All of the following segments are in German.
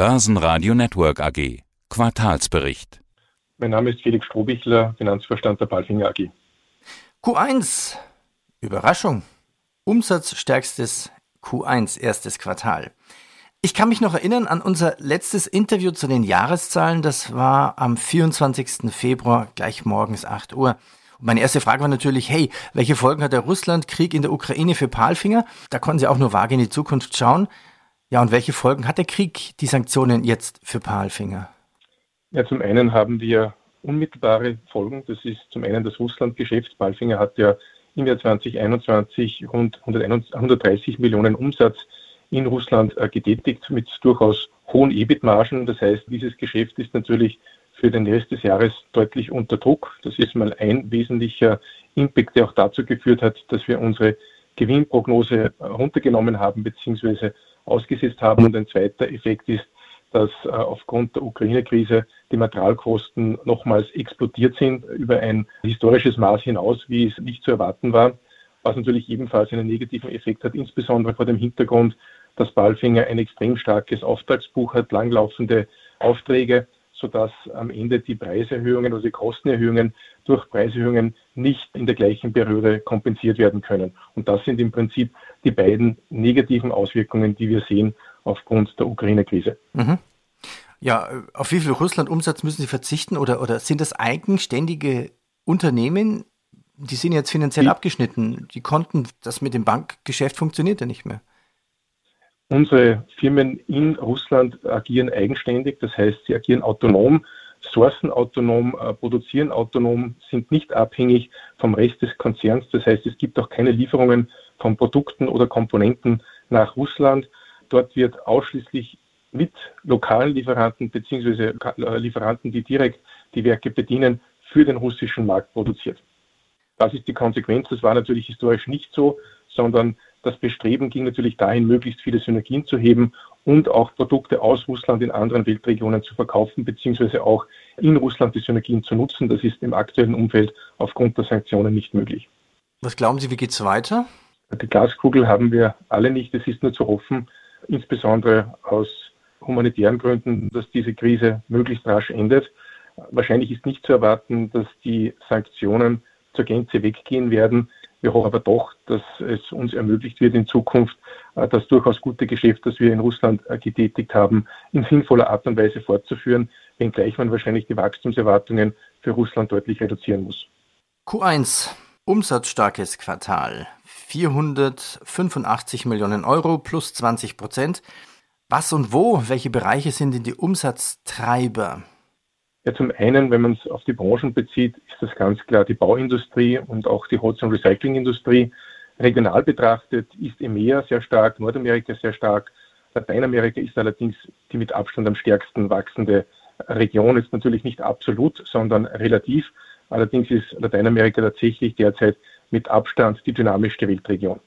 Börsenradio Network AG. Quartalsbericht. Mein Name ist Felix Strohbichler, Finanzvorstand der Palfinger AG. Q1. Überraschung. Umsatzstärkstes Q1, erstes Quartal. Ich kann mich noch erinnern an unser letztes Interview zu den Jahreszahlen. Das war am 24. Februar, gleich morgens 8 Uhr. Und meine erste Frage war natürlich, hey, welche Folgen hat der Russlandkrieg in der Ukraine für Palfinger? Da konnten Sie auch nur vage in die Zukunft schauen. Ja, und welche Folgen hat der Krieg, die Sanktionen jetzt für Palfinger? Ja, zum einen haben wir unmittelbare Folgen. Das ist zum einen das Russlandgeschäft. Palfinger hat ja im Jahr 2021 rund 130 Millionen Umsatz in Russland äh, getätigt mit durchaus hohen EBIT-Margen. Das heißt, dieses Geschäft ist natürlich für den Rest des Jahres deutlich unter Druck. Das ist mal ein wesentlicher Impact, der auch dazu geführt hat, dass wir unsere Gewinnprognose runtergenommen haben bzw. ausgesetzt haben. Und ein zweiter Effekt ist, dass äh, aufgrund der Ukraine-Krise die Materialkosten nochmals explodiert sind über ein historisches Maß hinaus, wie es nicht zu erwarten war, was natürlich ebenfalls einen negativen Effekt hat, insbesondere vor dem Hintergrund, dass Balfinger ein extrem starkes Auftragsbuch hat, langlaufende Aufträge, sodass am Ende die Preiserhöhungen oder die Kostenerhöhungen durch Preiserhöhungen nicht in der gleichen Periode kompensiert werden können. Und das sind im Prinzip die beiden negativen Auswirkungen, die wir sehen aufgrund der Ukraine-Krise. Mhm. Ja, auf wie viel Russland-Umsatz müssen Sie verzichten oder, oder sind das eigenständige Unternehmen? Die sind jetzt finanziell die, abgeschnitten. Die konnten, das mit dem Bankgeschäft funktioniert ja nicht mehr. Unsere Firmen in Russland agieren eigenständig, das heißt, sie agieren autonom, sourcen autonom, äh, produzieren autonom, sind nicht abhängig vom Rest des Konzerns. Das heißt, es gibt auch keine Lieferungen von Produkten oder Komponenten nach Russland. Dort wird ausschließlich mit lokalen Lieferanten bzw. Äh, Lieferanten, die direkt die Werke bedienen, für den russischen Markt produziert. Das ist die Konsequenz. Das war natürlich historisch nicht so, sondern das Bestreben ging natürlich dahin, möglichst viele Synergien zu heben und auch Produkte aus Russland in anderen Weltregionen zu verkaufen, beziehungsweise auch in Russland die Synergien zu nutzen. Das ist im aktuellen Umfeld aufgrund der Sanktionen nicht möglich. Was glauben Sie, wie geht es weiter? Die Glaskugel haben wir alle nicht. Es ist nur zu hoffen, insbesondere aus humanitären Gründen, dass diese Krise möglichst rasch endet. Wahrscheinlich ist nicht zu erwarten, dass die Sanktionen zur Gänze weggehen werden. Wir hoffen aber doch, dass es uns ermöglicht wird, in Zukunft äh, das durchaus gute Geschäft, das wir in Russland äh, getätigt haben, in sinnvoller Art und Weise fortzuführen, wenngleich man wahrscheinlich die Wachstumserwartungen für Russland deutlich reduzieren muss. Q1, umsatzstarkes Quartal, 485 Millionen Euro plus 20 Prozent. Was und wo, welche Bereiche sind denn die Umsatztreiber? Ja, zum einen, wenn man es auf die Branchen bezieht, ist das ganz klar die Bauindustrie und auch die Holz- und Recyclingindustrie. Regional betrachtet ist EMEA sehr stark, Nordamerika sehr stark. Lateinamerika ist allerdings die mit Abstand am stärksten wachsende Region. Ist natürlich nicht absolut, sondern relativ. Allerdings ist Lateinamerika tatsächlich derzeit mit Abstand die dynamischste Weltregion.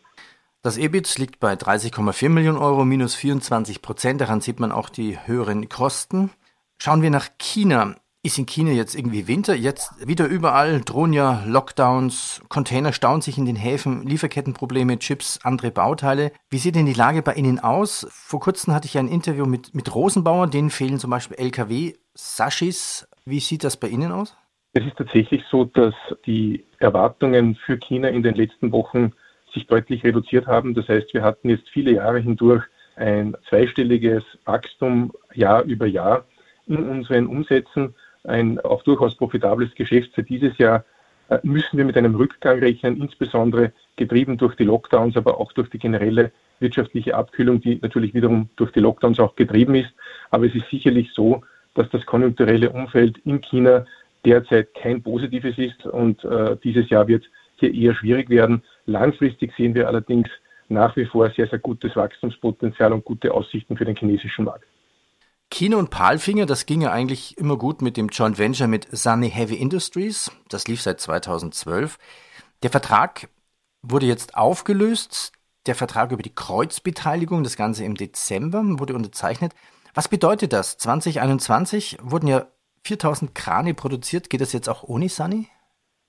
Das EBIT liegt bei 30,4 Millionen Euro, minus 24 Prozent. Daran sieht man auch die höheren Kosten. Schauen wir nach China. Ist in China jetzt irgendwie Winter? Jetzt wieder überall drohen ja Lockdowns, Container stauen sich in den Häfen, Lieferkettenprobleme, Chips, andere Bauteile. Wie sieht denn die Lage bei Ihnen aus? Vor kurzem hatte ich ein Interview mit, mit Rosenbauer, denen fehlen zum Beispiel LKW, Sashis. Wie sieht das bei Ihnen aus? Es ist tatsächlich so, dass die Erwartungen für China in den letzten Wochen sich deutlich reduziert haben. Das heißt, wir hatten jetzt viele Jahre hindurch ein zweistelliges Wachstum Jahr über Jahr in unseren Umsätzen ein auch durchaus profitables Geschäft für dieses Jahr, äh, müssen wir mit einem Rückgang rechnen, insbesondere getrieben durch die Lockdowns, aber auch durch die generelle wirtschaftliche Abkühlung, die natürlich wiederum durch die Lockdowns auch getrieben ist. Aber es ist sicherlich so, dass das konjunkturelle Umfeld in China derzeit kein positives ist und äh, dieses Jahr wird hier eher schwierig werden. Langfristig sehen wir allerdings nach wie vor sehr, sehr gutes Wachstumspotenzial und gute Aussichten für den chinesischen Markt. Kino und Palfinger, das ging ja eigentlich immer gut mit dem Joint Venture mit Sunny Heavy Industries. Das lief seit 2012. Der Vertrag wurde jetzt aufgelöst. Der Vertrag über die Kreuzbeteiligung, das Ganze im Dezember, wurde unterzeichnet. Was bedeutet das? 2021 wurden ja 4000 Krane produziert. Geht das jetzt auch ohne Sunny?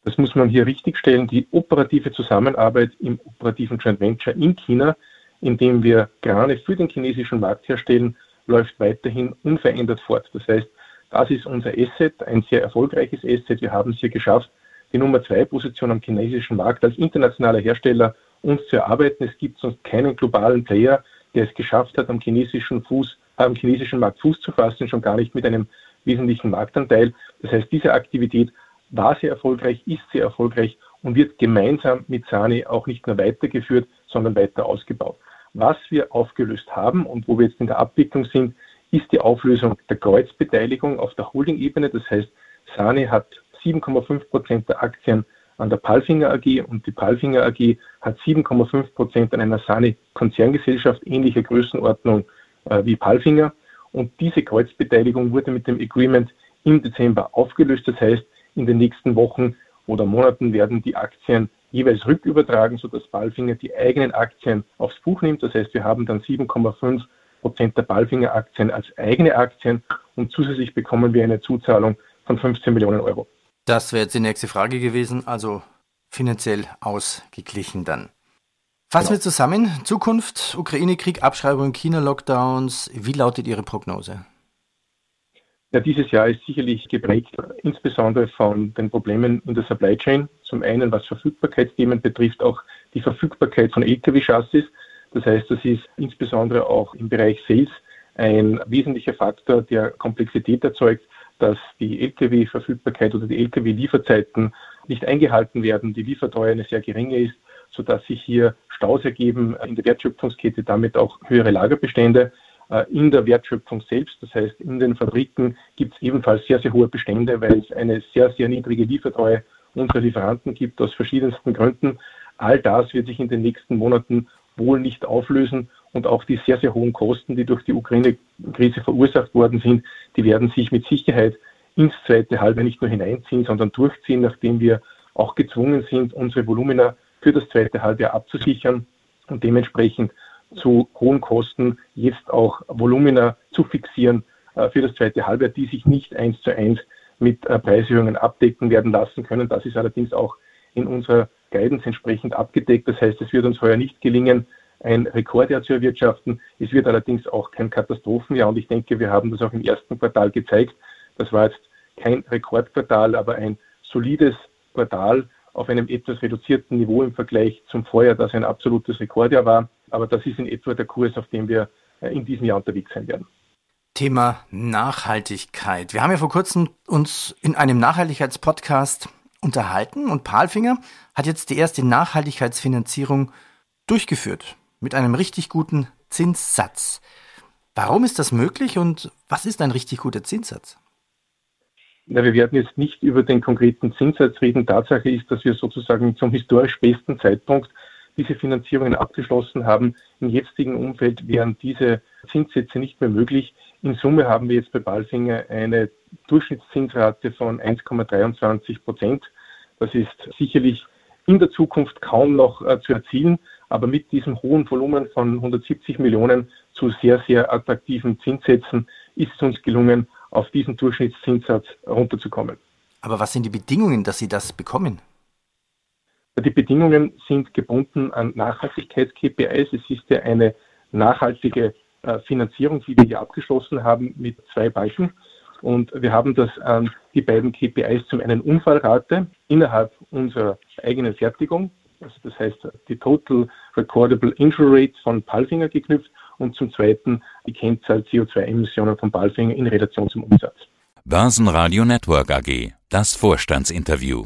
Das muss man hier richtigstellen. Die operative Zusammenarbeit im operativen Joint Venture in China, in dem wir Krane für den chinesischen Markt herstellen, läuft weiterhin unverändert fort. Das heißt, das ist unser Asset, ein sehr erfolgreiches Asset. Wir haben es hier geschafft, die Nummer zwei Position am chinesischen Markt als internationaler Hersteller uns zu erarbeiten. Es gibt sonst keinen globalen Player, der es geschafft hat, am chinesischen Fuß, am chinesischen Markt Fuß zu fassen, schon gar nicht mit einem wesentlichen Marktanteil. Das heißt, diese Aktivität war sehr erfolgreich, ist sehr erfolgreich und wird gemeinsam mit Sani auch nicht nur weitergeführt, sondern weiter ausgebaut. Was wir aufgelöst haben und wo wir jetzt in der Abwicklung sind, ist die Auflösung der Kreuzbeteiligung auf der Holding-Ebene. Das heißt, Sani hat 7,5 Prozent der Aktien an der Palfinger AG und die Palfinger AG hat 7,5 Prozent an einer Sani-Konzerngesellschaft ähnlicher Größenordnung äh, wie Palfinger. Und diese Kreuzbeteiligung wurde mit dem Agreement im Dezember aufgelöst. Das heißt, in den nächsten Wochen oder Monaten werden die Aktien jeweils rückübertragen, sodass Palfinger die eigenen Aktien aufs Buch nimmt. Das heißt, wir haben dann 7,5 Prozent der Palfinger Aktien als eigene Aktien und zusätzlich bekommen wir eine Zuzahlung von 15 Millionen Euro. Das wäre jetzt die nächste Frage gewesen, also finanziell ausgeglichen dann. Fassen genau. wir zusammen. Zukunft, Ukraine-Krieg, Abschreibung, China-Lockdowns. Wie lautet Ihre Prognose? Ja, dieses Jahr ist sicherlich geprägt, insbesondere von den Problemen in der Supply Chain. Zum einen, was Verfügbarkeitsthemen betrifft, auch die Verfügbarkeit von Lkw-Chassis. Das heißt, das ist insbesondere auch im Bereich Sales ein wesentlicher Faktor, der Komplexität erzeugt, dass die Lkw-Verfügbarkeit oder die Lkw-Lieferzeiten nicht eingehalten werden, die Liefertreue eine sehr geringe ist, sodass sich hier Staus ergeben in der Wertschöpfungskette, damit auch höhere Lagerbestände. Äh, in der Wertschöpfung selbst, das heißt in den Fabriken, gibt es ebenfalls sehr, sehr hohe Bestände, weil es eine sehr, sehr niedrige Liefertreue unserer Lieferanten gibt aus verschiedensten Gründen. All das wird sich in den nächsten Monaten wohl nicht auflösen und auch die sehr, sehr hohen Kosten, die durch die Ukraine-Krise verursacht worden sind, die werden sich mit Sicherheit ins zweite Halbjahr nicht nur hineinziehen, sondern durchziehen, nachdem wir auch gezwungen sind, unsere Volumina für das zweite Halbjahr abzusichern und dementsprechend zu hohen Kosten jetzt auch Volumina zu fixieren äh, für das zweite Halbjahr, die sich nicht eins zu eins mit äh, Preiserhöhungen abdecken werden lassen können. Das ist allerdings auch in unserer Guidance entsprechend abgedeckt. Das heißt, es wird uns heuer nicht gelingen, ein Rekordjahr zu erwirtschaften. Es wird allerdings auch kein Katastrophenjahr und ich denke, wir haben das auch im ersten Quartal gezeigt. Das war jetzt kein Rekordquartal, aber ein solides Quartal auf einem etwas reduzierten Niveau im Vergleich zum Vorjahr, das ein absolutes Rekordjahr war. Aber das ist in etwa der Kurs, auf dem wir äh, in diesem Jahr unterwegs sein werden. Thema Nachhaltigkeit. Wir haben ja vor kurzem uns in einem Nachhaltigkeitspodcast unterhalten und Palfinger hat jetzt die erste Nachhaltigkeitsfinanzierung durchgeführt mit einem richtig guten Zinssatz. Warum ist das möglich und was ist ein richtig guter Zinssatz? Na, wir werden jetzt nicht über den konkreten Zinssatz reden. Tatsache ist, dass wir sozusagen zum historisch besten Zeitpunkt diese Finanzierungen abgeschlossen haben. Im jetzigen Umfeld wären diese Zinssätze nicht mehr möglich. In Summe haben wir jetzt bei Balfinger eine Durchschnittszinsrate von 1,23 Prozent. Das ist sicherlich in der Zukunft kaum noch äh, zu erzielen, aber mit diesem hohen Volumen von 170 Millionen zu sehr, sehr attraktiven Zinssätzen ist es uns gelungen, auf diesen Durchschnittszinssatz runterzukommen. Aber was sind die Bedingungen, dass Sie das bekommen? Die Bedingungen sind gebunden an Nachhaltigkeits-KPIs. Es ist ja eine nachhaltige äh, Finanzierung, die wir hier abgeschlossen haben mit zwei Balken. Und wir haben das an die beiden KPIs zum einen Unfallrate innerhalb unserer eigenen Fertigung, also das heißt die Total Recordable Injury Rate von Palfinger geknüpft und zum zweiten die Kennzahl CO2-Emissionen von Palfinger in Relation zum Umsatz. Börsenradio Network AG, das Vorstandsinterview.